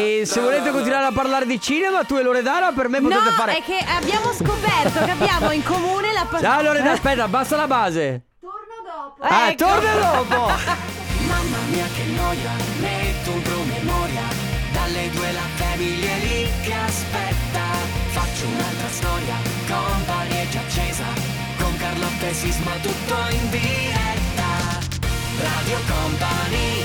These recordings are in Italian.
e se volete continuare a parlare di cinema, tu e Loredana per me potete no, fare. è che abbiamo scoperto che abbiamo in comune la passione. Ciao Loredana, aspetta, basta la base. Torno dopo. Ah, Ecco. torna dopo. Mamma mia che noia, metto un promemoria Dalle due la famiglia lì che aspetta Faccio un'altra storia, company è già accesa Con Carlotta e Sisma tutto in diretta Radio Company,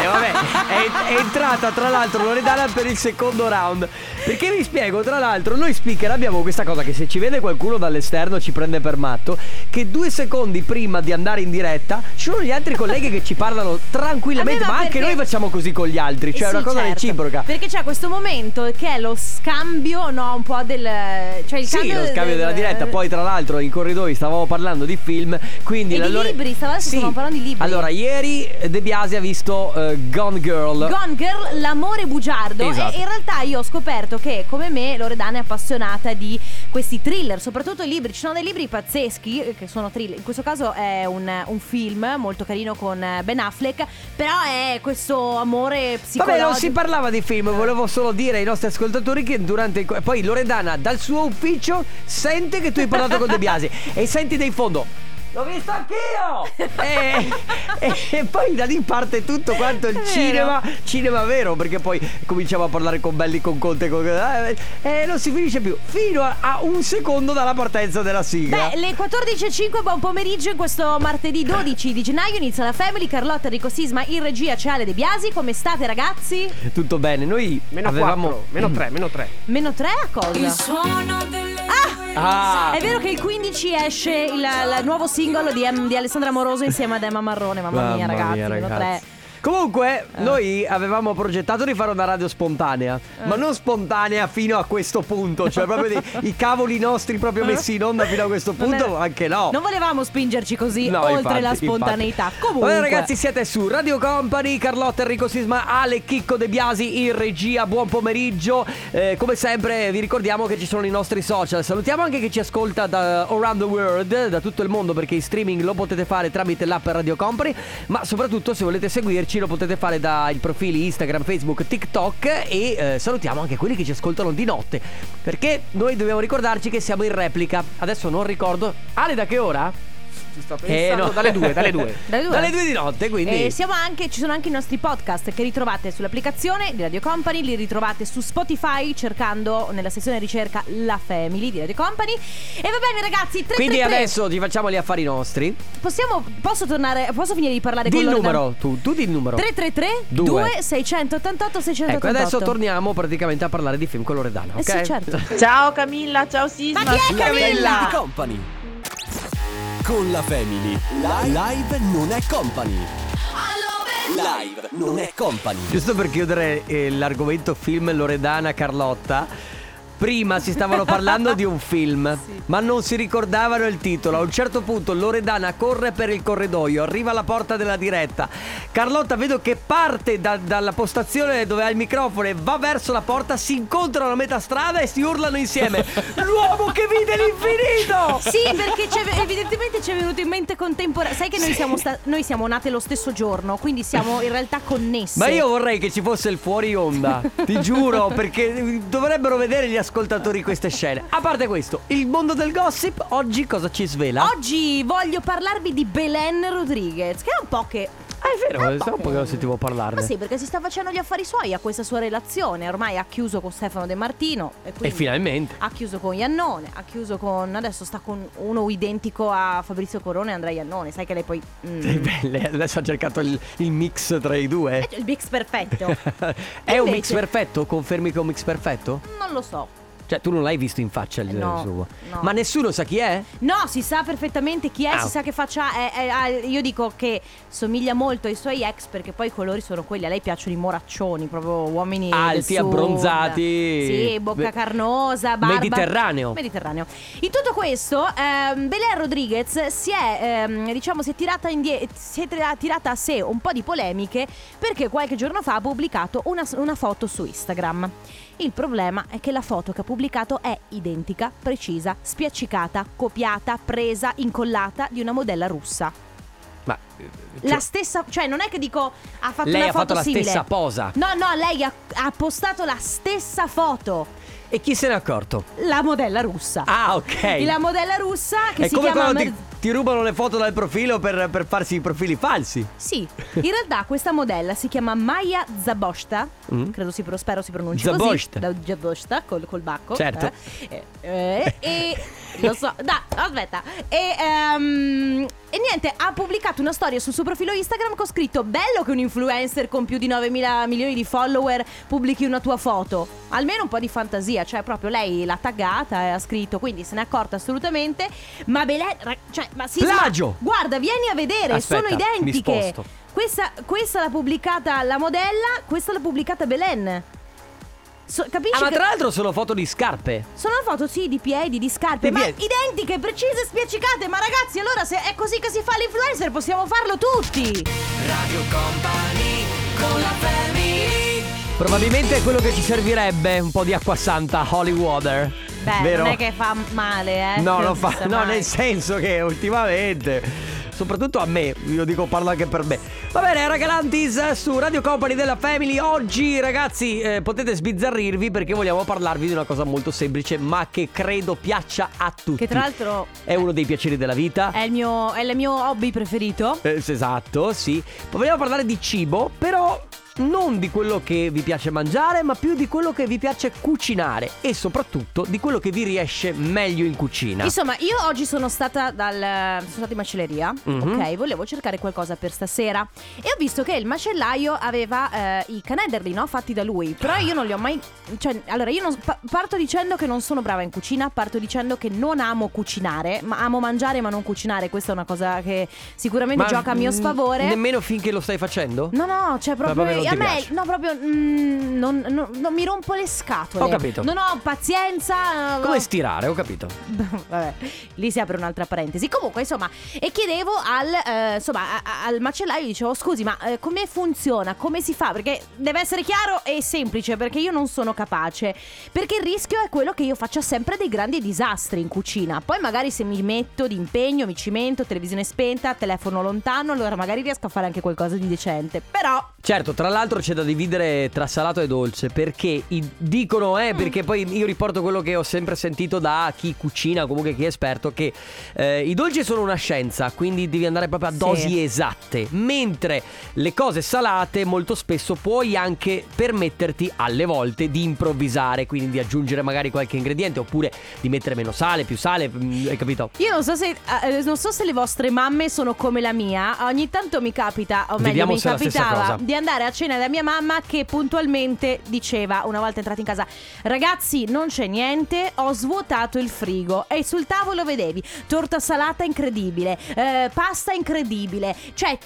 E vabbè, è, è entrata tra l'altro Loredana per il secondo round. Perché vi spiego, tra l'altro, noi speaker abbiamo questa cosa che se ci vede qualcuno dall'esterno ci prende per matto. Che due secondi prima di andare in diretta ci sono gli altri colleghi che ci parlano tranquillamente. Ma ma anche perché- noi facciamo così con gli altri. Cioè, è Sì, una cosa certo. reciproca. Perché c'è questo momento che è lo scambio, no, un po' del. Cioè il Sì, cambio lo scambio del- della diretta. Poi, tra l'altro, in corridoi stavamo parlando di film. Quindi E la di Lore- libri, stavolta stavamo parlando di libri. Allora, ieri eh, De Biasi ha visto eh, Gone Girl. Gone Girl, l'amore bugiardo. Esatto. E in realtà io ho scoperto che, come me, Loredana è appassionata di questi thriller, soprattutto i libri. Ci sono dei libri pazzeschi eh, che sono thriller. In questo caso è un, un film molto carino con eh, Ben Affleck. Però è questo amore psicologico. Vabbè, non si parlava di film, volevo solo dire ai nostri ascoltatori che durante il... Poi Loredana dal suo ufficio sente che tu hai parlato con De Biasi e senti dei fondo. L'ho visto anch'io! e, e- e poi da lì parte tutto quanto il cinema, cinema vero, perché poi cominciamo a parlare con Belli, con Conte, con... eh, e non si finisce più, fino a, a un secondo dalla partenza della sigla. Beh, le 14.05, buon pomeriggio in questo martedì 12 di gennaio inizia la Family, Carlotta Enrico Sisma in regia c'è Ale De Biasi, come state ragazzi? Tutto bene, noi Meno avevamo... 4, meno 3, meno 3. Meno 3 a cosa? Il suono delle Ah! È vero che il 15 esce il, il nuovo singolo di, di Alessandra Moroso insieme ad Emma Marrone, mamma, mia ragazzi, meno ragazzi. 3. Comunque, noi avevamo progettato di fare una radio spontanea, ma non spontanea fino a questo punto, cioè proprio dei- i cavoli nostri proprio messi in onda fino a questo punto, è- anche no. Non volevamo spingerci così No, oltre infatti, la spontaneità. infatti. Comunque Vabbè ragazzi siete su Radio Company Carlotta Enrico Sisma Ale Chicco De Biasi in regia Buon pomeriggio Eh, Come sempre vi ricordiamo che ci sono i nostri social Salutiamo anche chi ci ascolta da around the world Da tutto il mondo perché in streaming lo potete fare tramite l'app Radio Company Ma soprattutto se volete seguirci lo potete fare dai profili Instagram, Facebook, TikTok E eh, salutiamo anche quelli che ci ascoltano di notte Perché noi dobbiamo ricordarci che siamo in replica Adesso non ricordo Ale da che ora? Ci sto Eh, pensando no. dalle 2, dalle 2. Dalle due. Dalle due di notte, quindi. E siamo anche, ci sono anche i nostri podcast che ritrovate sull'applicazione di Radio Company, li ritrovate su Spotify cercando nella sezione ricerca La Family di Radio Company. E va bene ragazzi, 333 Quindi adesso ci facciamo gli affari nostri. possiamo, posso tornare, posso finire di parlare Di con il numero, tu, tu di il numero. 333 Due. 2 688 688 Ecco, adesso torniamo praticamente a parlare di film con Loredana, Eh ok? sì, certo. Ciao Camilla, ciao Sisma. Ma chi è Camilla? Company. Con la Family. Live non è company. Live non è company. Giusto per chiudere eh, l'argomento film Loredana Carlotta. Prima si stavano parlando di un film, ma non si ricordavano il titolo. A un certo punto Loredana corre per il corridoio, arriva alla porta della diretta. Carlotta vedo che parte da- dalla postazione dove ha il microfono e va verso la porta, si incontrano a metà strada e si urlano insieme. L'uomo che vide l'infinito! Sì, perché evidentemente ci è venuto in mente contemporaneo. Sai che noi siamo, sta- noi siamo nate lo stesso giorno, quindi siamo in realtà connesse. Ma io vorrei che ci fosse il fuori onda, ti giuro, perché dovrebbero vedere gli ascoltatori queste scene. A parte questo, il mondo del gossip oggi cosa ci svela? Oggi voglio parlarvi di Belen Rodriguez, che è un po' che. È vero, è po' un po' che non sentivo Ma parlarne. sì, perché si sta facendo gli affari suoi a questa sua relazione. Ormai ha chiuso con Stefano De Martino. E, E finalmente. Ha chiuso con Iannone, ha chiuso con. Adesso sta con uno identico a Fabrizio Corone e Andrea Iannone. Sai che lei poi. mm, Che belle, adesso ha cercato il, il mix tra i eh, due. il mix perfetto. è un mix invece- perfetto? Confermi che è un mix perfetto? non lo so. Cioè, tu non l'hai visto in faccia il No, suo. no. Ma nessuno sa chi è? No, si sa perfettamente chi è, Ah. si sa che faccia. è- è- ha- io dico che somiglia molto ai suoi ex perché poi i colori sono quelli. A lei piacciono i moraccioni, proprio uomini Alti, abbronzati. Sì, bocca carnosa, barba. Mediterraneo. Mediterraneo. In tutto questo, ehm, Belen Rodriguez si è, ehm, diciamo, si è tirata, indie- si è tira- tirata a sé un po' di polemiche perché qualche giorno fa ha pubblicato una, una foto su Instagram. Il problema è che la foto che ha pubblicato è identica, precisa, spiaccicata, copiata, presa, incollata di una modella russa. Ma La stessa, cioè non è che dico ha fatto Lei una ha foto fatto la simile. stessa posa. No, no, lei ha, ha postato la stessa foto. E chi se n'è accorto? La modella russa. Ah, ok. La modella russa che È si come chiama quando ti, ti rubano le foto dal profilo per, per farsi i profili falsi. Sì, in realtà questa modella si chiama Maya Zaboshta, Mm. credo si, pro- spero si pronunci Zaboshta. così, da Zaboshta col, col bacco. Certo. Eh, eh, e lo so, da, aspetta. E, ehm, niente, ha pubblicato una storia sul suo profilo Instagram con scritto bello che un influencer con più di 9 mila milioni di follower pubblichi una tua foto. Almeno un po' di fantasia, cioè proprio lei l'ha taggata e ha scritto, quindi se n'è accorta assolutamente. Ma Belen, cioè, ma si Plagio! Guarda, vieni a vedere, Aspetta, sono mi identiche. sposto. Questa, questa l'ha pubblicata la modella, questa l'ha pubblicata Belen. So- capisci? Ah, ma che- tra l'altro sono foto di scarpe. Sono foto, sì, di piedi, di scarpe, Di ma piedi. identiche, precise, spiaccicate. Ma ragazzi, allora se è così che si fa l'influencer, possiamo farlo tutti. Radio Company con la family Probabilmente è quello che ci servirebbe, un po' di acqua santa, holy water. Beh, Vero? non è che fa male, eh. No, non fa. No, mai. nel senso che ultimamente. Soprattutto a me, io dico parlo anche per me. Va bene, Ragalantis su Radio Company della Family. Oggi, ragazzi, eh, potete sbizzarrirvi perché vogliamo parlarvi di una cosa molto semplice, ma che credo piaccia a tutti. Che tra l'altro è uno dei piaceri della vita. è il mio, è il mio hobby preferito. Eh, esatto, sì. Vogliamo parlare di cibo, però non di quello che vi piace mangiare, ma più di quello che vi piace cucinare e soprattutto di quello che vi riesce meglio in cucina. Insomma, io oggi sono stata dal sono stata in macelleria, Mhm. ok? Volevo cercare qualcosa per stasera e ho visto che il macellaio aveva eh, i canederli, no? Fatti da lui. Però io non li ho mai cioè, allora io non pa- parto dicendo che non sono brava in cucina, parto dicendo che non amo cucinare, ma amo mangiare ma non cucinare. Questa è una cosa che sicuramente Ma, gioca a mio sfavore. Nemmeno finché lo stai facendo? No, no, cioè proprio, a me, piace. no, proprio mm, non, non- non mi rompo le scatole. Ho capito. Non ho pazienza. Come no. stirare, ho capito. Vabbè, lì si apre un'altra parentesi. Comunque, insomma, e chiedevo al, eh, insomma, a- a- al macellaio, dicevo, scusi, ma eh, come funziona? Come si fa? Perché deve essere chiaro e semplice, perché io non sono capace. Perché il rischio è quello che io faccia sempre dei grandi disastri in cucina. Poi magari se mi metto d'impegno, mi cimento, televisione spenta, telefono lontano, allora magari riesco a fare anche qualcosa di decente. Però... Certo, tra l'altro c'è da dividere tra salato e dolce perché i- dicono, eh, perché poi io riporto quello che ho sempre sentito da chi cucina, comunque chi è esperto, che eh, i dolci sono una scienza, quindi devi andare proprio a Sì. dosi esatte, mentre le cose salate molto spesso puoi anche permetterti alle volte di improvvisare, quindi di aggiungere magari qualche ingrediente oppure di mettere meno sale, più sale, mm, hai capito? Io non so se eh, non so se le vostre mamme sono come la mia. Ogni tanto mi capita, o meglio, Vediamo mi se è la stessa capitava cosa. di andare a cena da mia mamma che puntualmente diceva, una volta entrata in casa, ragazzi, non c'è niente, ho svuotato il frigo. E sul tavolo vedevi torta salata incredibile, eh, pasta incredibile. Cioè.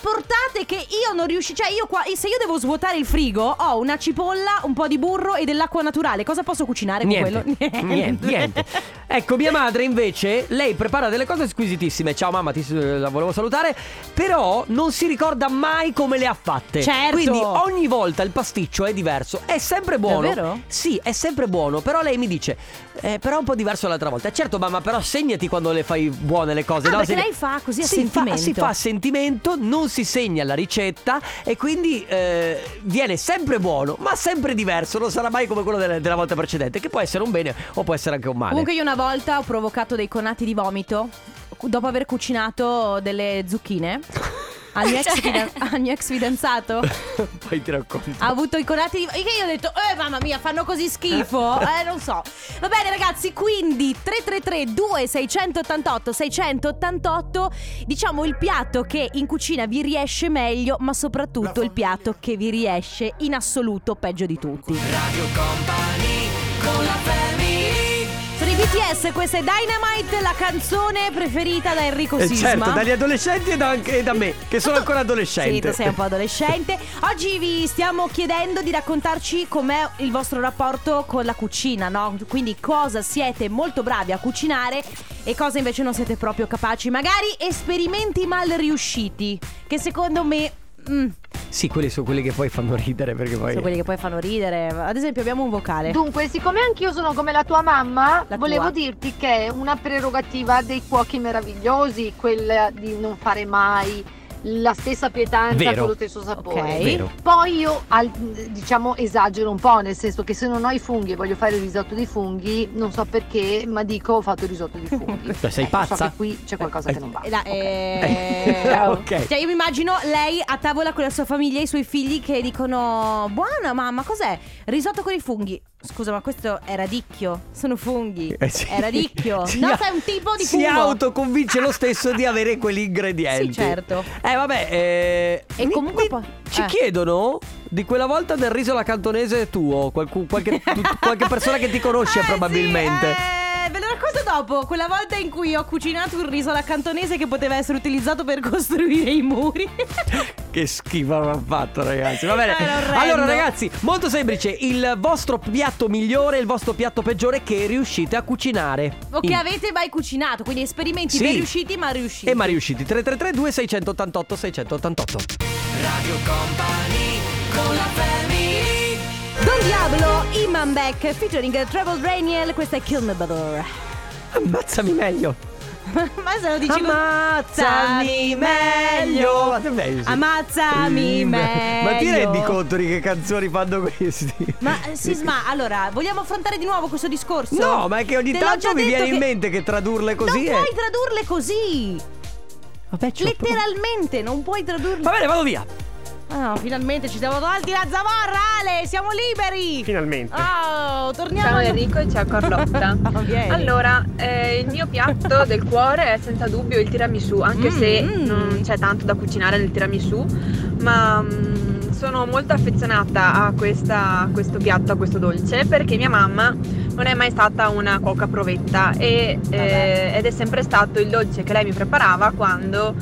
Portate che io non riusci, cioè io qua, se io devo svuotare il frigo, ho una cipolla, un po' di burro e dell'acqua naturale. Cosa posso cucinare con Niente, quello? niente, niente. Ecco, mia madre invece, lei prepara delle cose squisitissime. Ciao mamma, ti la volevo salutare. Però non si ricorda mai come le ha fatte. Certo. Quindi ogni volta il pasticcio è diverso. È sempre buono. Davvero? Sì, è sempre buono. Però lei mi dice, eh, però è un po' diverso l'altra volta. Certo, mamma, però segnati quando le fai buone le cose. Ah, no? perché Se- lei fa così a si sentimento. Fa, si fa a sentimento, non si segna la ricetta e quindi eh, viene sempre buono, ma sempre diverso. Non sarà mai come quello della, della volta precedente, che può essere un bene o può essere anche un male. Comunque io una volta ho provocato dei conati di vomito dopo aver cucinato delle zucchine al mio ex, fidan- al mio ex fidanzato. Poi ti racconto. Ha avuto i conati di. Che io ho detto, eh mamma mia, fanno così schifo. Eh, non so. Va bene ragazzi, quindi 333 2688 688 diciamo il piatto che in cucina vi riesce meglio, ma soprattutto il piatto che vi riesce in assoluto peggio di tutti. Radio Company con la i BTS, questa è Dynamite, la canzone preferita da Enrico Eh, Sisma. certo, dagli adolescenti e da, anche- da me, che sono ancora adolescente. Sì, tu sei un po' adolescente. Oggi vi stiamo chiedendo di raccontarci com'è il vostro rapporto con la cucina, no? Quindi cosa siete molto bravi a cucinare e cosa invece non siete proprio capaci. Magari esperimenti mal riusciti, che secondo me... mm, Sì, quelli sono quelli che poi fanno ridere perché poi... sono quelli che poi fanno ridere. Ad esempio abbiamo un vocale. Dunque, siccome anch'io sono come la tua mamma, La volevo tua. dirti che è una prerogativa dei cuochi meravigliosi quella di non fare mai la stessa pietanza Vero. con lo stesso sapore. Ok. Vero. Poi io al- diciamo esagero un po', nel senso che se non ho i funghi e voglio fare il risotto di funghi, non so perché, ma dico ho fatto il risotto di funghi. Cioè, sei So pazza? che qui c'è qualcosa che non va. Eh, la- Ok. eh, Ok. Cioè io mi immagino lei a tavola con la sua famiglia e i suoi figli che dicono Buona mamma, cos'è? Risotto con i funghi Scusa ma questo è radicchio Sono funghi Eh sì. È radicchio Si No, a- sei un tipo di Si fungo autoconvince lo stesso di avere quegli ingredienti. Sì, certo. Eh, vabbè. eh, E mi- comunque mi- poi- Ci eh. chiedono di quella volta del riso alla cantonese tuo. qualcu- qualche, tu- qualche persona che ti conosce Eh, probabilmente. sì, eh, ve lo racconto dopo Quella volta in cui ho cucinato un riso alla cantonese Che poteva essere utilizzato per costruire i muri Che schifo aveva fatto, ragazzi. Va bene. Orrendo. Allora, ragazzi, molto semplice. Il vostro piatto migliore e il vostro piatto peggiore che riuscite a cucinare. O che In- avete mai cucinato Quindi esperimenti Sì. ben riusciti ma riusciti E ma riusciti 333 2688 688 Radio Company con la family Diablo, Iman Beck featuring Travel Daniel, questa è Kill Me. Ammazzami meglio Ma se lo dici Ammazzami meglio Meglio, sì. Ammazzami meglio. Ma ti rendi conto di che canzoni fanno questi? Ma eh, Sisma, allora, vogliamo affrontare di nuovo questo discorso? No, ma è che ogni Te tanto mi viene in che mente che tradurle così Non è... puoi tradurle così. Vabbè. Letteralmente, non puoi tradurle. Va bene, vado via Ah, finalmente ci siamo tolti la zavorra, Ale, siamo liberi. Finalmente. Oh, torniamo. Ciao Enrico e ciao Carlotta. Vieni. Allora, eh, il mio piatto del cuore è senza dubbio il tiramisù, anche se Mm. non c'è tanto da cucinare nel tiramisù, ma mm, sono molto affezionata a, questa- a questo piatto, a questo dolce, perché mia mamma non è mai stata una cuoca provetta e, eh, ed è sempre stato il dolce che lei mi preparava quando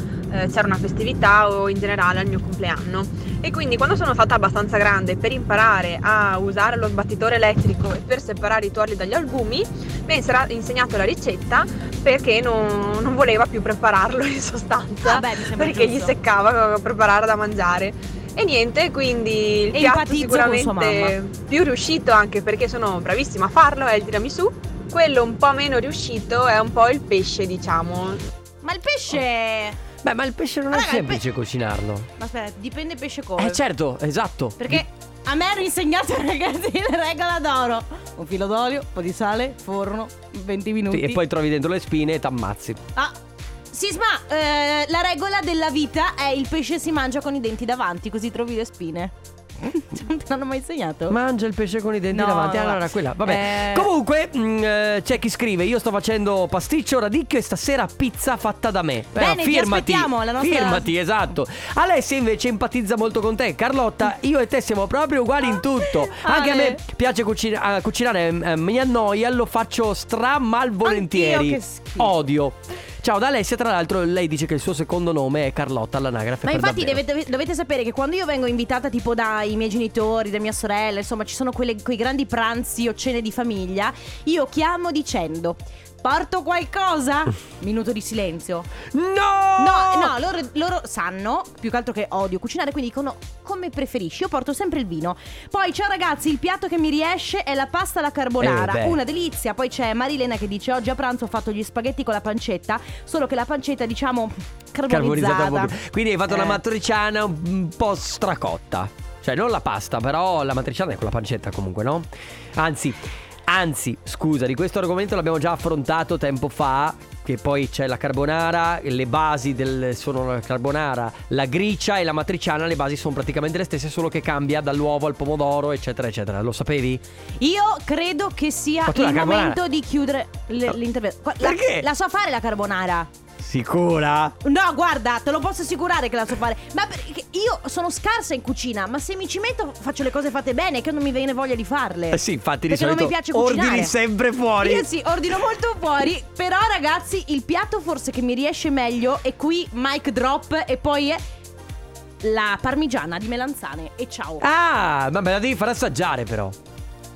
eh, c'era una festività o in generale al mio compleanno. E quindi quando sono stata abbastanza grande per imparare a usare lo sbattitore elettrico e per separare i tuorli dagli albumi, mi ha insegnato la ricetta perché non, non voleva più prepararlo in sostanza, Vabbè, mi sembra perché gli giusto. seccava preparare da mangiare. E niente, quindi il E piatto sicuramente più riuscito anche perché sono bravissima a farlo è il tiramisù. Quello un po' meno riuscito è un po' il pesce, diciamo. Ma il pesce. Beh, ma il pesce non è Raga, il semplice cucinarlo Ma aspetta, dipende pesce come. Eh certo, esatto Perché a me hanno insegnato ragazzi la regola d'oro. Un filo d'olio, un po' di sale, forno, 20 minuti. Sì, E poi trovi dentro le spine e t'ammazzi Ah. Sisma, eh, la regola della vita è il pesce si mangia con i denti davanti, così trovi le spine. Non te l'hanno mai insegnato? Mangia il pesce con i denti No, davanti. no, no. Allora, quella. Vabbè. Eh. Comunque, mh, eh, c'è chi scrive: Io sto facendo pasticcio, radicchio e stasera pizza fatta da me. Bene, ti firmati. la nostra- Firmati, esatto. Alessia invece empatizza molto con te. Carlotta, io e te siamo proprio uguali in tutto. Anche a me Ale. piace cucina- eh, cucinare, eh, mi annoia, lo faccio stra malvolentieri. Anch'io, che schifo. Odio. Ciao da Alessia, tra l'altro lei dice che il suo secondo nome è Carlotta all'anagrafe. Ma infatti dovete, dovete sapere che quando io vengo invitata tipo dai miei genitori, da mia sorella, insomma ci sono quelle- quei grandi pranzi o cene di famiglia, io chiamo dicendo porto qualcosa? Minuto di silenzio. No! No, no, loro, loro sanno, più che altro che odio cucinare, quindi dicono come preferisci. Io porto sempre il vino. Poi, ciao ragazzi, il piatto che mi riesce è la pasta alla carbonara. Eh, una delizia. Poi c'è Marilena che dice: Oggi a pranzo ho fatto gli spaghetti con la pancetta. Solo che la pancetta, diciamo, carbonizzata. Carbonizzata. Quindi hai fatto Eh. matriciana un un po' stracotta. Cioè, non la pasta, però la matriciana è con la pancetta comunque, no? Anzi, anzi, scusa, di questo argomento l'abbiamo già affrontato tempo fa. Che poi c'è la carbonara, le basi del, sono la carbonara, la gricia e la matriciana, le basi sono praticamente le stesse, solo che cambia dall'uovo al pomodoro, eccetera, eccetera. Lo sapevi? Io credo che sia il carbonara- momento di chiudere l- l'intervento. La- Perché? La so fare la carbonara. Sicura? No, guarda, te lo posso assicurare che la so fare. Ma perché io sono scarsa in cucina, ma se mi ci metto faccio le cose fatte bene, che non mi viene voglia di farle. Eh sì, infatti di Perché non solito mi piace cucinare. ordini sempre fuori. Io sì, ordino molto fuori, però ragazzi, il piatto forse che mi riesce meglio è qui mic drop e poi è la parmigiana di melanzane e ciao. Ah, ma me la devi far assaggiare però.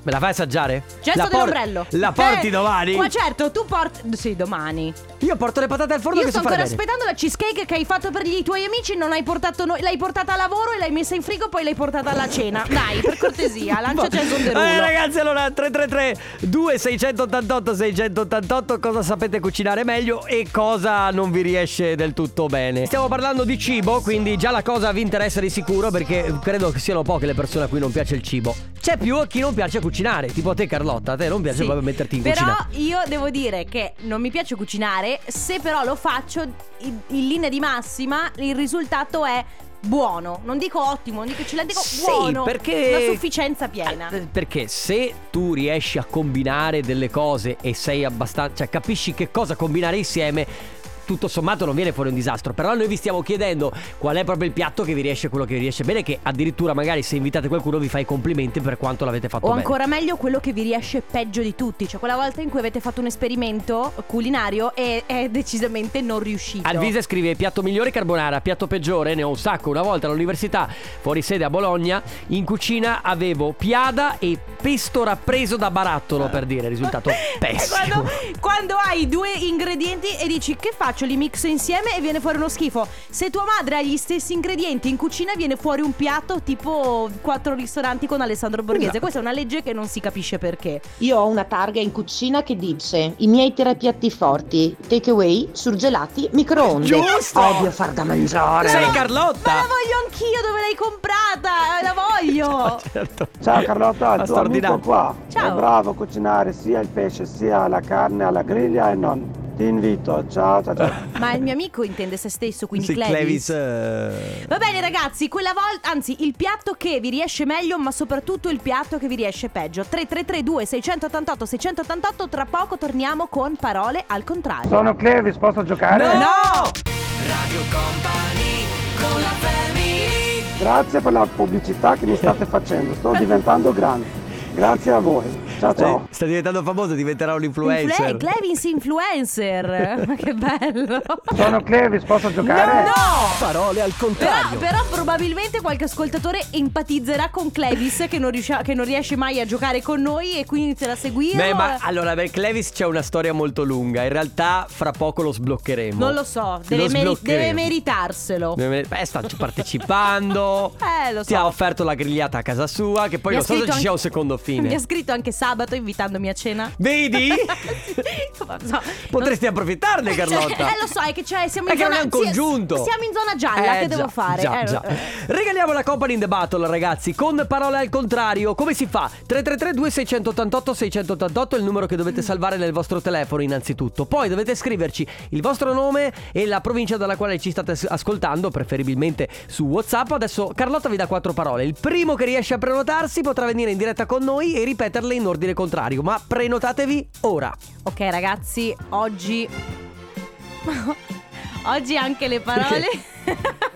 Me la fai assaggiare? Gesto la dell'ombrello. La porti Eh, domani? Ma certo, tu porti. Sì, domani. Io porto le patate al forno Io che sto ancora aspettando la cheesecake che hai fatto per i tuoi amici. Non hai portato noi. L'hai portata a lavoro e l'hai messa in frigo, poi l'hai portata alla cena. Dai, per cortesia, lanciaci il Eh sonderulo. ragazzi allora 333 2688 688 cosa sapete cucinare meglio e cosa non vi riesce del tutto bene Stiamo parlando di cibo quindi già la cosa vi interessa di sicuro perché credo che siano poche le persone a cui non piace il cibo C'è più a chi non piace cucinare tipo a te Carlotta a te non piace Sì. proprio metterti in però cucina io devo dire che non mi piace cucinare, se però lo faccio in, in linea di massima il risultato è buono. Non dico ottimo, non dico eccellente, dico Sì, buono. perché- Una sufficienza piena. Eh, Perché se tu riesci a combinare delle cose e sei abbastanza. cioè capisci che cosa combinare insieme. Tutto sommato non viene fuori un disastro. Però noi vi stiamo chiedendo qual è proprio il piatto che vi riesce, quello che vi riesce bene. Che addirittura magari se invitate qualcuno vi fa i complimenti per quanto l'avete fatto O bene. ancora meglio quello che vi riesce peggio di tutti, cioè quella volta in cui avete fatto un esperimento culinario e è decisamente non riuscito. Alvise scrive piatto migliore carbonara, piatto peggiore, ne ho un sacco. Una volta all'università, fuori sede a Bologna, in cucina avevo piada e pesto rappreso da barattolo per dire, risultato pessimo. Quando, quando hai due ingredienti e dici che faccio, li mixo insieme e viene fuori uno schifo. Se tua madre ha gli stessi ingredienti in cucina viene fuori un piatto tipo quattro ristoranti con Alessandro Borghese. Esatto. Questa è una legge che non si capisce perché. Io ho una targa in cucina che dice i miei tre piatti forti, takeaway, surgelati, microonde. Giusto! Odio far da mangiare. Sei Ma la Carlotta! voglio anch'io dove l'hai comprata! Eh, La voglio! Certo. Ciao Carlotta, il tuo amico qua. Ciao. È bravo a cucinare sia il pesce sia la carne alla griglia e non. Ti invito, ciao ciao ciao. Ma il mio amico intende se stesso, quindi Sì, Clevis. Clevis, eh, Va bene ragazzi, quella volta, anzi il piatto che vi riesce meglio, ma soprattutto il piatto che vi riesce peggio. 3332 688 688, tra poco torniamo con parole al contrario. Sono Clevis, posso giocare? No! Radio Company con la Grazie per la pubblicità che mi state facendo, sto diventando grande. Grazie a voi. Ciao ciao. Sta diventando famoso, diventerà un Influ- influencer. Clevis influencer. Ma che bello. Sono Clevis, posso giocare? No! Parole al Però, contrario. però probabilmente qualche ascoltatore empatizzerà con Clevis che non, riusci- che non riesce mai a giocare con noi e quindi inizierà a seguirlo. Beh, ma allora per Clevis c'è una storia molto lunga. In realtà, fra poco lo sbloccheremo. Non lo so, deve, Lo meri- deve meritarselo. Deve- Beh, sta partecipando. Eh, lo Ti ha so. offerto la grigliata a casa sua. Che poi Mi non so se ci sia un secondo fine. Mi ha scritto anche sabato invitandomi a cena. Vedi? So- Potresti approfittarne, Carlotta. Cioè, eh, lo so, è che cioè, siamo È in che non zona è un congiunto. siamo in zona gialla, Eh, che devo già, fare? Già, Eh, già. eh. Regaliamo la Company in the Battle, ragazzi, con parole al contrario. Come si fa? 333 2688 688 è il numero che dovete salvare nel vostro telefono innanzitutto. Poi dovete scriverci il vostro nome e la provincia dalla quale ci state as- ascoltando, preferibilmente su WhatsApp. Adesso Carlotta vi dà quattro parole. Il primo che riesce a prenotarsi potrà venire in diretta con noi e ripeterle in ordine contrario, ma prenotatevi ora. Ok, ragazzi, oggi. oggi anche le parole.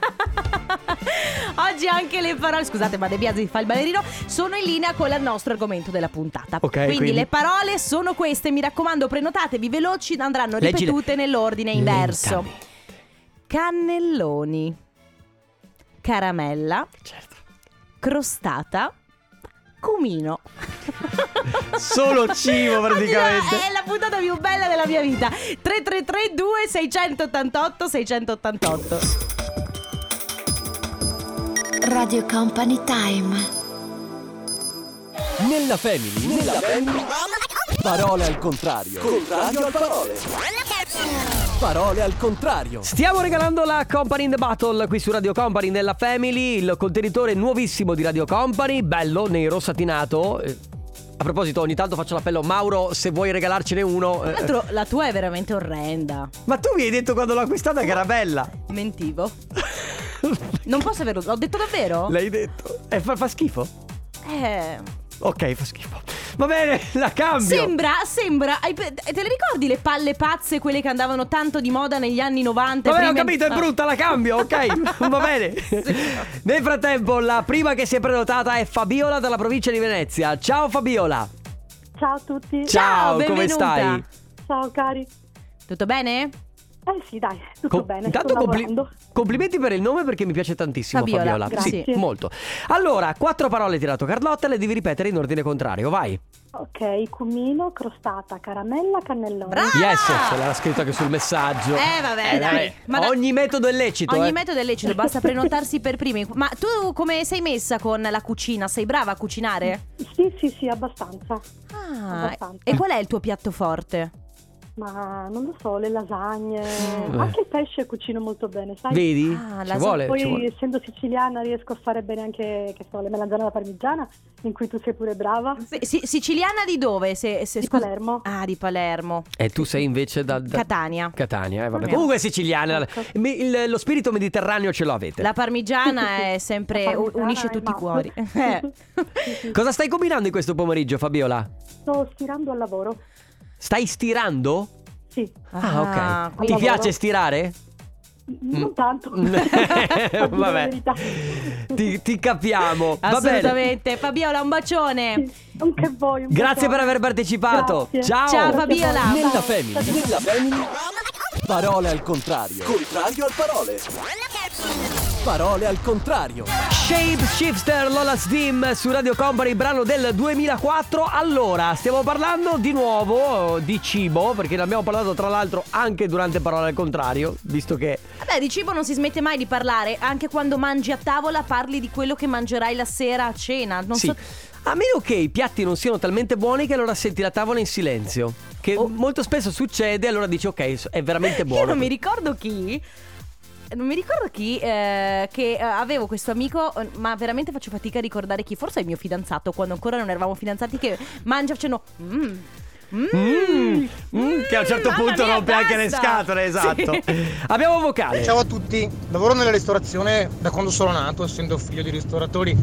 Oggi anche le parole, scusate, ma De Biasi fa il ballerino, sono in linea con il nostro argomento della puntata. Ok, quindi, quindi- le parole sono queste, mi raccomando, prenotatevi veloci, andranno Leggile. ripetute nell'ordine inverso. Lentamente. Cannelloni, caramella, Certo. crostata, cumino. Solo cibo praticamente. È la puntata più bella della mia vita. 3332 688 688. Radio Company Time. Nella family, nella family. Parole al contrario. Contrario al parole. Parole al contrario. Stiamo regalando la Company in the Battle qui su Radio Company nella Family, il contenitore nuovissimo di Radio Company, bello, nero, satinato. Eh, A proposito, ogni tanto faccio l'appello, Mauro, se vuoi regalarcene uno. Tra eh, l'altro, la tua è veramente orrenda. Ma tu mi hai detto quando l'ho acquistata che era bella. Mentivo. Non posso averlo. L'ho detto davvero? L'hai detto. E fa, fa schifo? Eh. Ok, fa schifo. Va bene, la cambio. Sembra, sembra. hai pe- Te le ricordi le palle pazze, quelle che andavano tanto di moda negli anni 90? Vabbè, ho prima- capito, è Ah. brutta, la cambio, ok? Va bene. Nel frattempo, la prima che si è prenotata è Fabiola dalla provincia di Venezia. Ciao Fabiola. Ciao a tutti. Ciao, come benvenuta. stai? Ciao cari. Tutto bene? Eh sì, dai, tutto Com- bene. intanto compli- complimenti per il nome perché mi piace tantissimo Fabiola, Fabiola. grazie. Sì, molto. Allora, quattro parole tirato Carlotta, le devi ripetere in ordine contrario, vai. Ok, cumino, crostata, caramella, cannellone. Brava! Yes, ce l'era scritto anche sul messaggio. Eh, vabbè, dai. Ma da- Ogni metodo è lecito. Ogni eh. metodo è lecito, basta prenotarsi per primi. Ma tu come sei messa con la cucina? Sei brava a cucinare? Sì, sì, sì, abbastanza. Ah, Abbastanza. e qual è il tuo piatto forte? Ma non lo so, le lasagne, Mm. anche il pesce cucino molto bene, sai? Vedi? Ah, ci vuole, Poi ci vuole. essendo siciliana riesco a fare bene anche, che so, le melanzane alla parmigiana, in cui tu sei pure brava. Si- siciliana di dove? Se, se- Di scusa- Palermo. Ah, di Palermo. E tu sei invece da... da- Catania. Catania, eh, vabbè. Mm. Comunque siciliana. Ecco. Il- lo spirito mediterraneo ce lo avete. La parmigiana è sempre parmigiana unisce è tutti i cuori. Eh. Sì, sì. Cosa stai combinando in questo pomeriggio, Fabiola? Sto stirando al lavoro. Stai stirando? Sì, Ah, ok. Ah, Ti quindi- piace stirare? non tanto. Mm. Vabbè. Ti, ti capiamo. Assolutamente. Fabiola, un bacione. Sì, Anche voi. un Grazie bacione. per aver partecipato. Grazie. Ciao. Ciao, Fabiola. Nella family. Nella family. Parole al contrario. Contrario al parole. Parole al contrario. Shape Shifter Lola Steam su Radio Company, brano del 2004. Allora, stiamo parlando di nuovo di cibo, perché ne abbiamo parlato tra l'altro anche durante Parole al contrario, visto che Vabbè, di cibo non si smette mai di parlare. Anche quando mangi a tavola parli di quello che mangerai la sera a cena. Non sì. so. A meno che i piatti non siano talmente buoni che allora senti la tavola in silenzio. Che molto spesso succede, allora dici ok, è veramente buono. Oh. Io non mi ricordo chi. Non mi ricordo chi, eh, che eh, avevo questo amico, ma veramente faccio fatica a ricordare chi. Forse è il mio fidanzato, quando ancora non eravamo fidanzati, che mangia facendo. Mmm. Mmm. Mm, mm, che a un certo punto rompe anche le basta. scatole, esatto. Sì. Abbiamo vocale. Ciao a tutti, lavoro nella ristorazione da quando sono nato, essendo figlio di ristoratori.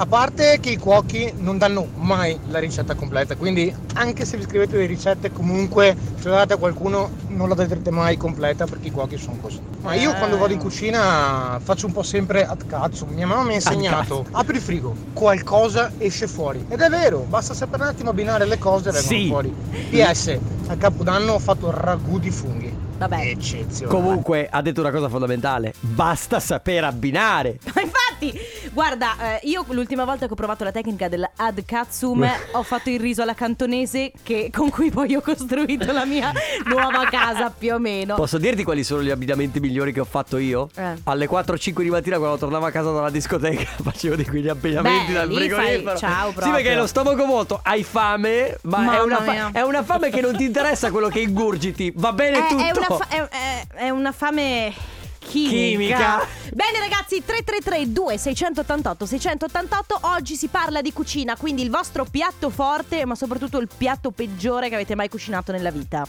A parte che i cuochi non danno mai la ricetta completa, quindi anche se vi scrivete le ricette comunque se la date a qualcuno non la darete mai completa perché i cuochi sono così. Ma io quando vado in cucina faccio un po' sempre ad cazzo. Mia mamma mi ha insegnato, apri il frigo, qualcosa esce fuori. Ed è vero, basta sapere un attimo abbinare le cose e vengono Sì. fuori. PS, a Capodanno ho fatto ragù di funghi. Vabbè. Eccezionale. Comunque ha detto una cosa fondamentale, basta sapere abbinare. Ma infatti, guarda, eh, io l'ultima volta che ho provato la tecnica del ad katsum ho fatto il riso alla cantonese che- con cui poi ho costruito la mia nuova casa più o meno. Posso dirti quali sono gli abbinamenti migliori che ho fatto io? Eh. Alle 4-5 di mattina quando tornavo a casa dalla discoteca facevo di quegli abbinamenti Beh, dal frigorifero. fai- ciao Sì, proprio. perché hai lo stomaco vuoto, hai fame, ma è una, fa- è una fame che non ti interessa quello che ingurgiti. Va bene È, tutto. è una fa- è- è una fame chimica. Chimica. Bene ragazzi, 333 2688 688 Oggi si parla di cucina, quindi il vostro piatto forte, ma soprattutto il piatto peggiore che avete mai cucinato nella vita.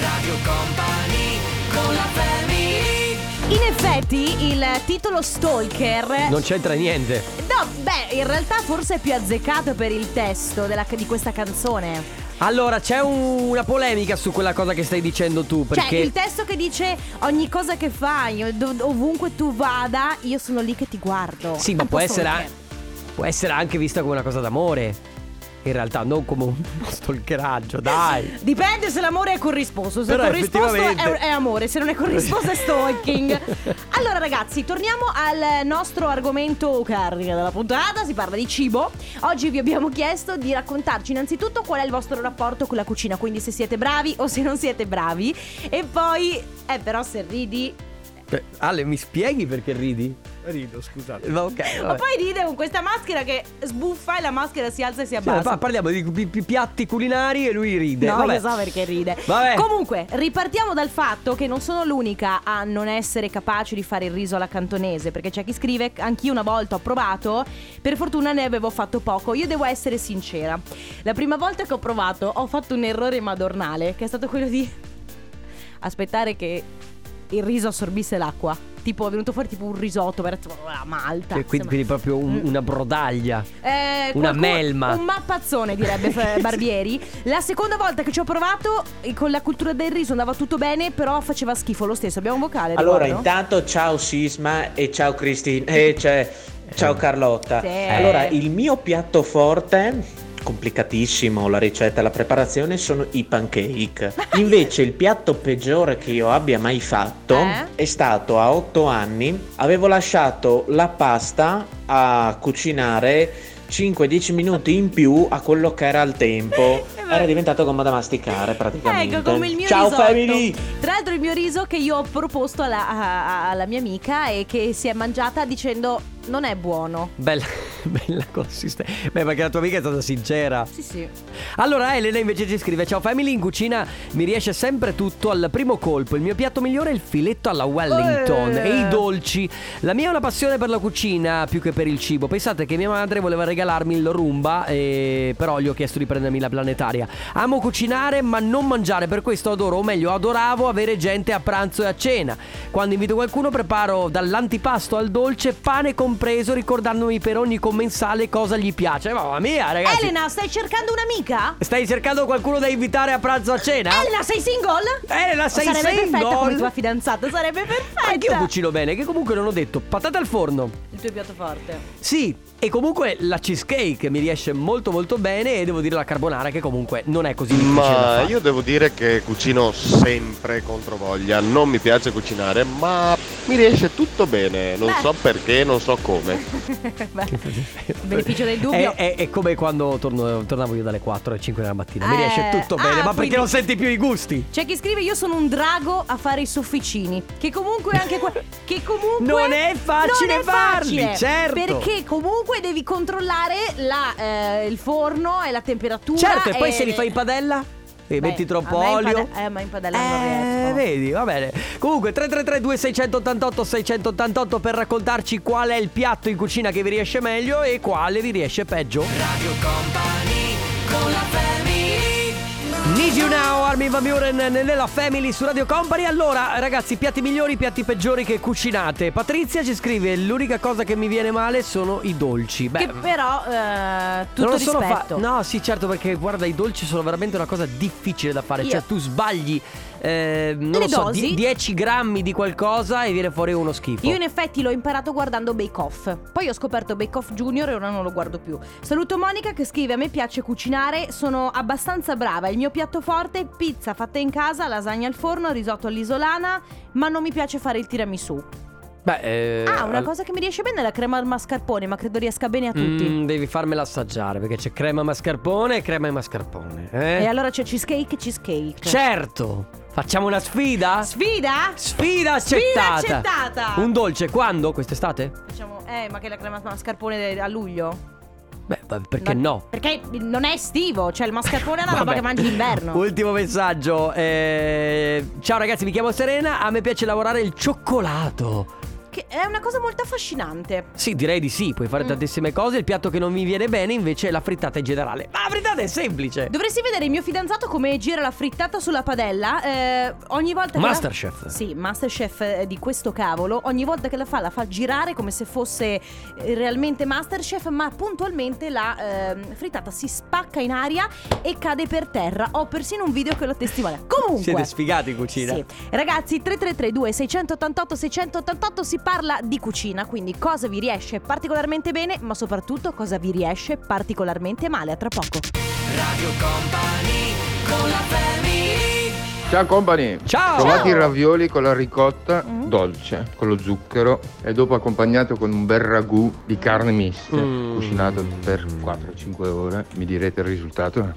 Radio Company con la family In effetti, il titolo Stalker Non c'entra niente. No, beh, in realtà forse è più azzeccato per il testo della- di questa canzone. Allora, c'è un- una polemica su quella cosa che stai dicendo tu, perché Cioè, il testo che dice ogni cosa che fai, dov- ovunque tu vada, io sono lì che ti guardo. Sì, ma può essere, an- può essere anche vista come una cosa d'amore. In realtà, non come un stalkeraggio, dai. Dipende se l'amore è corrisposto. Se Però è corrisposto è, effettivamente- è amore, se non è corrisposto è stalking. allora, ragazzi, torniamo al nostro argomento cardine della puntata. Si parla di cibo. Oggi vi abbiamo chiesto di raccontarci innanzitutto qual è il vostro rapporto con la cucina. Quindi se siete bravi o se non siete bravi. E poi, eh, però, se ridi. Ale, mi spieghi perché ridi? Rido, scusate. Ma ok, Ma poi ride con questa maschera che sbuffa e la maschera si alza e si Sì, abbassa. pa- parliamo di pi- pi- piatti culinari e lui ride. No, Vabbè. io so perché ride. Vabbè. Comunque, ripartiamo dal fatto che non sono l'unica a non essere capace di fare il riso alla cantonese. Perché c'è chi scrive: Anch'io una volta ho provato. Per fortuna ne avevo fatto poco. Io devo essere sincera. La prima volta che ho provato, ho fatto un errore madornale, che è stato quello di aspettare che il riso assorbisse l'acqua. Tipo, è venuto fuori tipo un risotto, per la malta. Cioè, quindi, quindi proprio un- Mm. una brodaglia. Eh, Una qualcuno- melma. Un mappazzone direbbe F- Barbieri. La seconda volta che ci ho provato, eh, con la cultura del riso andava tutto bene, però faceva schifo lo stesso. Abbiamo un vocale. Allora, riguardo? intanto ciao Sisma e ciao Cristina e cioè, ciao Carlotta. Sì. Allora, il mio piatto forte complicatissimo la ricetta, la preparazione sono i pancake. Invece il piatto peggiore che io abbia mai fatto Eh? è stato a 8 anni, avevo lasciato la pasta a cucinare 5-10 minuti in più a quello che era al tempo. Era diventato gomma da masticare praticamente. Ecco come il mio Ciao risotto. family! Tra l'altro il mio riso che io ho proposto alla, a- alla mia amica e che si è mangiata dicendo non è buono. Bella, bella consistenza. Beh, perché la tua amica è stata sincera. Sì, sì. Allora Elena invece ci scrive Ciao family in cucina mi riesce sempre tutto al primo colpo Il mio piatto migliore è il filetto alla Wellington Eh. E i dolci La mia è una passione per la cucina più che per il cibo Pensate che mia madre voleva regalarmi il rumba e Però gli ho chiesto di prendermi la planetaria Amo cucinare ma non mangiare Per questo adoro, o meglio adoravo avere gente a pranzo e a cena Quando invito qualcuno preparo dall'antipasto al dolce Pane compreso ricordandomi per ogni commensale cosa gli piace Mamma mia ragazzi Elena, stai cercando un'amica? Stai cercando qualcuno da invitare a pranzo a cena? Elena, sei single? Elena, sei sarebbe perfetta single? come tua fidanzata, sarebbe perfetta. Anch'io cucino bene, che comunque non ho detto patate al forno. Il tuo piatto forte. Sì, e comunque la cheesecake mi riesce molto molto bene e devo dire la carbonara che comunque non è così difficile da Ma fare. io devo dire che cucino sempre contro voglia, non mi piace cucinare, ma mi riesce tutto bene, non Beh. so perché, non so come. Beh, beneficio del dubbio. È, è- è come quando torno- tornavo io dalle 4 alle 5 della mattina. Mi Eh, riesce tutto bene, ah, ma perché non senti più i gusti? C'è chi scrive io sono un drago a fare i sofficini Che comunque anche que- Che comunque Non è facile non è farli, facile, certo. Perché comunque devi controllare la, eh, il forno e la temperatura Certo, e poi se li fai in padella? Beh, metti troppo olio? pade- Eh ma in padella non Eh, riesco vedi, va bene. Comunque 333 2688 688 per raccontarci qual è il piatto in cucina che vi riesce meglio e quale vi riesce peggio. Radio Company con la family Need You Now, Armin Van Buren nella Family su Radio Company. Allora, ragazzi, piatti migliori, piatti peggiori che cucinate. Patrizia ci scrive: L'unica cosa che mi viene male sono i dolci. Beh, Che però eh, tutto non lo sono fa- rispetto No, sì, certo, perché guarda, i dolci sono veramente una cosa difficile da fare. Io- Cioè, tu sbagli, eh, non Delle lo so, dosi? die- 10 grammi di qualcosa e viene fuori uno schifo. Io in effetti l'ho imparato guardando Bake Off. Poi ho scoperto Bake Off Junior e ora non lo guardo più. Saluto Monica che scrive: A me piace cucinare, sono abbastanza brava. Il mio piatto forte è pizza fatta in casa, lasagna al forno, risotto all'isolana, ma non mi piace fare il tiramisù. Beh, eh, Ah, una al- cosa che mi riesce bene è la crema al mascarpone, ma credo riesca bene a tutti. Mm, devi farmela assaggiare perché c'è crema mascarpone e crema e mascarpone. Eh? E allora c'è cheesecake e cheesecake. Certo! Facciamo una sfida? Sfida? Sfida accettata! Sfida accettata! Un dolce quando? Quest'estate? Facciamo, eh, ma che la crema mascarpone a luglio? Beh, perché no? Perché non è estivo, cioè il mascarpone è una roba che mangi d'inverno. Ultimo messaggio. eh, Ciao ragazzi, mi chiamo Serena. A me piace lavorare il cioccolato. Che è una cosa molto affascinante. Sì, direi di sì. Puoi fare Mm. tantissime cose. Il piatto che non mi viene bene invece è la frittata in generale. Ma la frittata è semplice. Dovresti vedere il mio fidanzato come gira la frittata sulla padella. eh, ogni volta che. Masterchef. La... Sì, Masterchef eh, di questo cavolo. Ogni volta che la fa, la fa girare come se fosse eh, realmente Masterchef. Ma puntualmente la ehm, frittata si spacca in aria e cade per terra. Ho persino un video che lo testimonia. Comunque. Siete sfigati in cucina. Sì. Ragazzi, 3332 688 688 si parla di cucina, quindi cosa vi riesce particolarmente bene, ma soprattutto cosa vi riesce particolarmente male. A tra poco. Radio Company con la family Ciao company! Ciao! Provate i ravioli con la ricotta Mm. Dolce, con lo zucchero e dopo accompagnato con un bel ragù di carne mista, Mm. cucinato per 4-5 ore. Mi direte il risultato?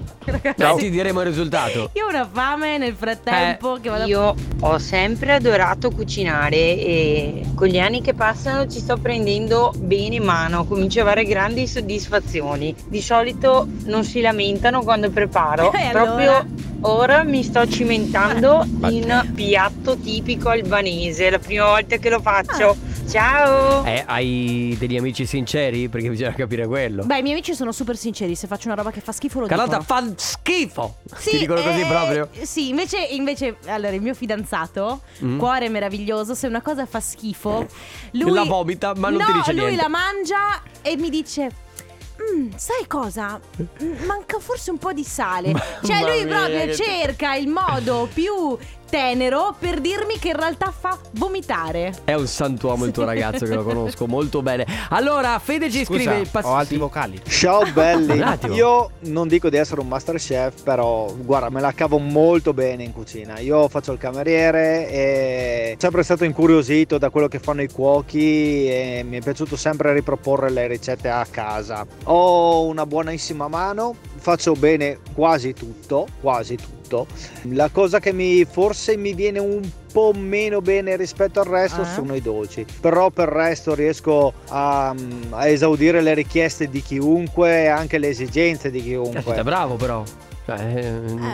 Ciao. Ti diremo il risultato. Io ho una fame nel frattempo Eh, che vado. Io ho sempre adorato cucinare e con gli anni che passano ci sto prendendo bene mano, comincio a avere grandi soddisfazioni. Di solito non si lamentano quando preparo, E proprio allora? ora mi sto cimentando in piatto tipico albanese, la prima volta che lo faccio. Ciao! Eh, hai degli amici sinceri? Perché bisogna capire quello. Beh, i miei amici sono super sinceri, se faccio una roba che fa schifo lo Carlotta dicono. fa schifo. Sì, Ti dicono così eh, proprio. Sì, invece, invece, allora, il mio fidanzato, Mm. cuore meraviglioso, se una cosa fa schifo, lui La vomita, ma non no, ti dice lui niente. la mangia e mi dice "Mm, sai cosa? Mm, Manca forse un po' di sale. cioè, lui proprio cerca il modo più tenero per dirmi che in realtà fa vomitare. È un santuomo il tuo ragazzo che lo conosco molto bene. Allora, Fede ci Scusa, scrive il pass- ho alti sì. vocali. Ciao belli, io non dico di essere un master chef, però guarda, me la cavo molto bene in cucina. Io faccio il cameriere e sempre stato incuriosito da quello che fanno i cuochi e mi è piaciuto sempre riproporre le ricette a casa. Ho una buonissima mano, faccio bene quasi tutto, quasi tutto. La cosa che mi forse mi viene un po' meno bene rispetto al resto Ah. sono i dolci. Però per il resto riesco a, a esaudire le richieste di chiunque e anche le esigenze di chiunque. Caspita, bravo però. Cioè, eh,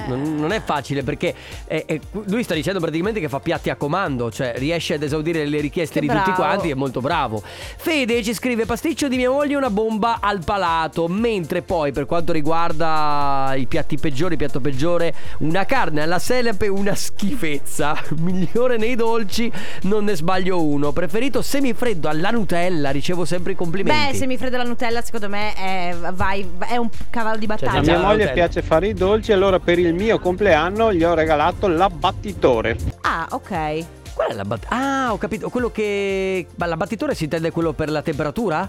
non, non è facile perché eh, eh, lui sta dicendo praticamente che fa piatti a comando, cioè riesce ad esaudire le richieste Che di tutti bravo. quanti, è molto bravo. Fede ci scrive pasticcio di mia moglie una bomba al palato, mentre poi per quanto riguarda i piatti peggiori, il piatto peggiore, una carne alla selepe, una schifezza. Migliore nei dolci, non ne sbaglio uno. Preferito semifreddo alla Nutella, ricevo sempre i complimenti. Beh, semifreddo alla Nutella secondo me è, vai, è un cavallo di A battaglia. mia moglie piace fare i dolci, allora per il mio compleanno gli ho regalato l'abbattitore. Ah, ok. Qual è la bat- Ah, ho capito. Quello che. Ma l'abbattitore si intende quello per la temperatura?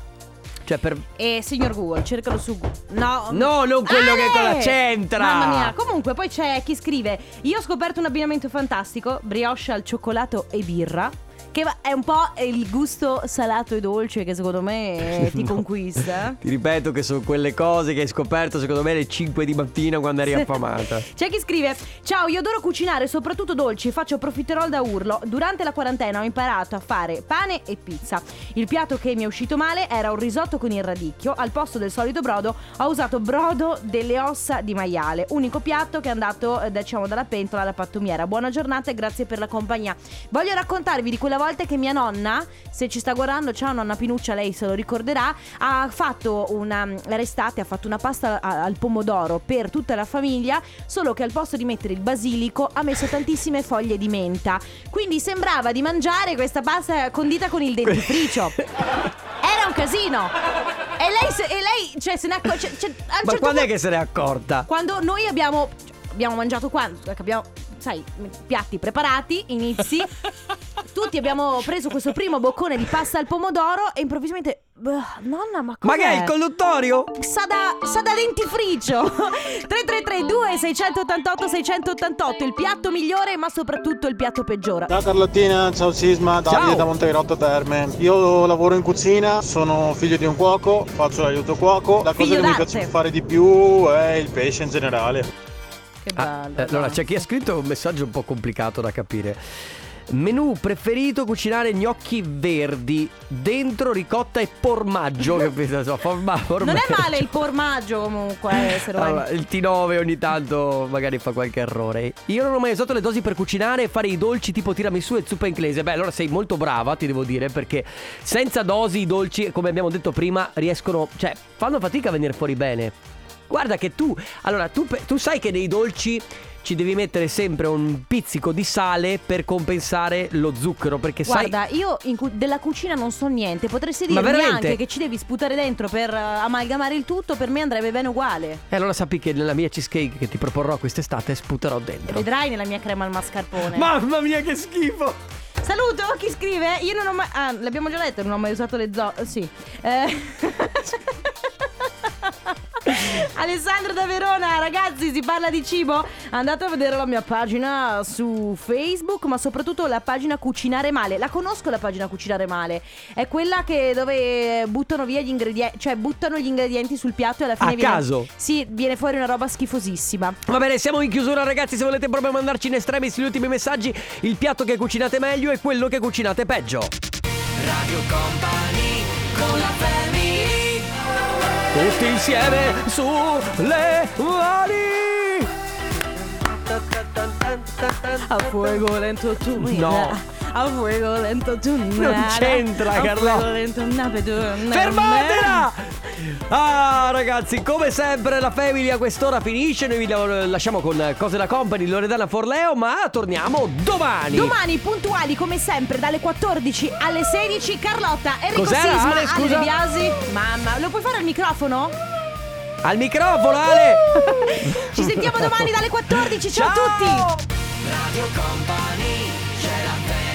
Cioè per. E signor Google, cercalo su Google. No, No, non quello che con la Ale! centra. Mamma mia. Comunque, poi c'è chi scrive: Io ho scoperto un abbinamento fantastico: brioche al cioccolato e birra. Che è un po' il gusto salato e dolce che secondo me ti No. conquista. Ti ripeto che sono quelle cose che hai scoperto secondo me alle 5 di mattina quando eri affamata. C'è chi scrive: Ciao, io adoro cucinare, soprattutto dolci. Faccio profiterol da urlo. Durante la quarantena ho imparato a fare pane e pizza. Il piatto che mi è uscito male era un risotto con il radicchio. Al posto del solito brodo ho usato brodo delle ossa di maiale. Unico piatto che è andato, eh, diciamo, dalla pentola alla pattumiera. Buona giornata e grazie per la compagnia. Voglio raccontarvi di quella volta che mia nonna, se ci sta guardando, ciao nonna Pinuccia, lei se lo ricorderà, ha fatto una l'estate ha fatto una pasta al pomodoro per tutta la famiglia, solo che al posto di mettere il basilico ha messo tantissime foglie di menta. Quindi sembrava di mangiare questa pasta condita con il dentifricio. Era un casino. E lei, se- e lei cioè, se ne accorge. Cioè, cioè, Ma certo quando è che se n'è accorta? quando noi abbiamo, abbiamo mangiato quando? Abbiamo, sai, piatti preparati, inizi. Tutti abbiamo preso questo primo boccone di pasta al pomodoro e improvvisamente. "Beh, Nonna, ma Ma cos'è? che è il conduttorio? Sa da, sa da dentifricio 3332 688 688 Il piatto migliore ma soprattutto il piatto peggiore Ciao Carlottina, ciao Sisma, Davide Ciao. da Montegrotto Terme. Io lavoro in cucina, sono figlio di un cuoco, faccio l'aiuto cuoco. La Figlio cosa che mi d'arte. piace fare di più è il pesce in generale. Che Ah, eh, allora, c'è chi ha scritto un messaggio un po' complicato da capire. Menù preferito cucinare gnocchi verdi dentro ricotta e formaggio, capito? So, forma- Non è formaggio. male il formaggio comunque eh, se lo Allora, il T9 ogni tanto magari fa qualche errore. Io non ho mai usato le dosi per cucinare e fare i dolci tipo tiramisù e zuppa inglese. Beh, allora sei molto brava, ti devo dire, perché senza dosi i dolci, come abbiamo detto prima, riescono, cioè, fanno fatica a venire fuori bene. Guarda che tu, allora, tu, tu sai che nei dolci ci devi mettere sempre un pizzico di sale per compensare lo zucchero, perché sai Guarda, io in cu- della cucina non so niente. Potresti dirmi anche che ci devi sputare dentro per eh, amalgamare il tutto. Per me andrebbe bene uguale. E allora sappi che nella mia cheesecake che ti proporrò quest'estate sputerò dentro. vedrai nella mia crema al mascarpone. Mamma mia, che schifo! Saluto chi scrive. Io non ho mai. Ah, l'abbiamo già detto, non ho mai usato le zo. Sì. Eh. Alessandro da Verona, ragazzi, si parla di cibo. Andate a vedere la mia pagina su Facebook, ma soprattutto la pagina Cucinare Male. La conosco la pagina Cucinare Male. È quella che dove buttano via gli ingredienti, cioè buttano gli ingredienti sul piatto e alla fine A viene caso? Sì, viene fuori una roba schifosissima. Va bene, siamo in chiusura ragazzi, se volete proprio mandarci in estremis gli ultimi messaggi, il piatto che cucinate meglio è quello che cucinate peggio. Radio Company con la family Tutti insieme sulle mani. A fuego lento tu No. A fuego lento tu Non c'entra, A Carlotta. lento tu Fermatela! Ah ragazzi, come sempre la Family a quest'ora finisce, noi vi la- lasciamo con cose da company, Loredana Forleo, ma torniamo domani. Domani puntuali come sempre dalle 14 alle 16 Carlotta, Enrico Cos'era, Sisma, Ale, scusa? De Biasi Mamma, lo puoi fare al microfono? Al microfono Ale! Ci sentiamo domani dalle 14, ciao, a tutti Radio Company, c'è la family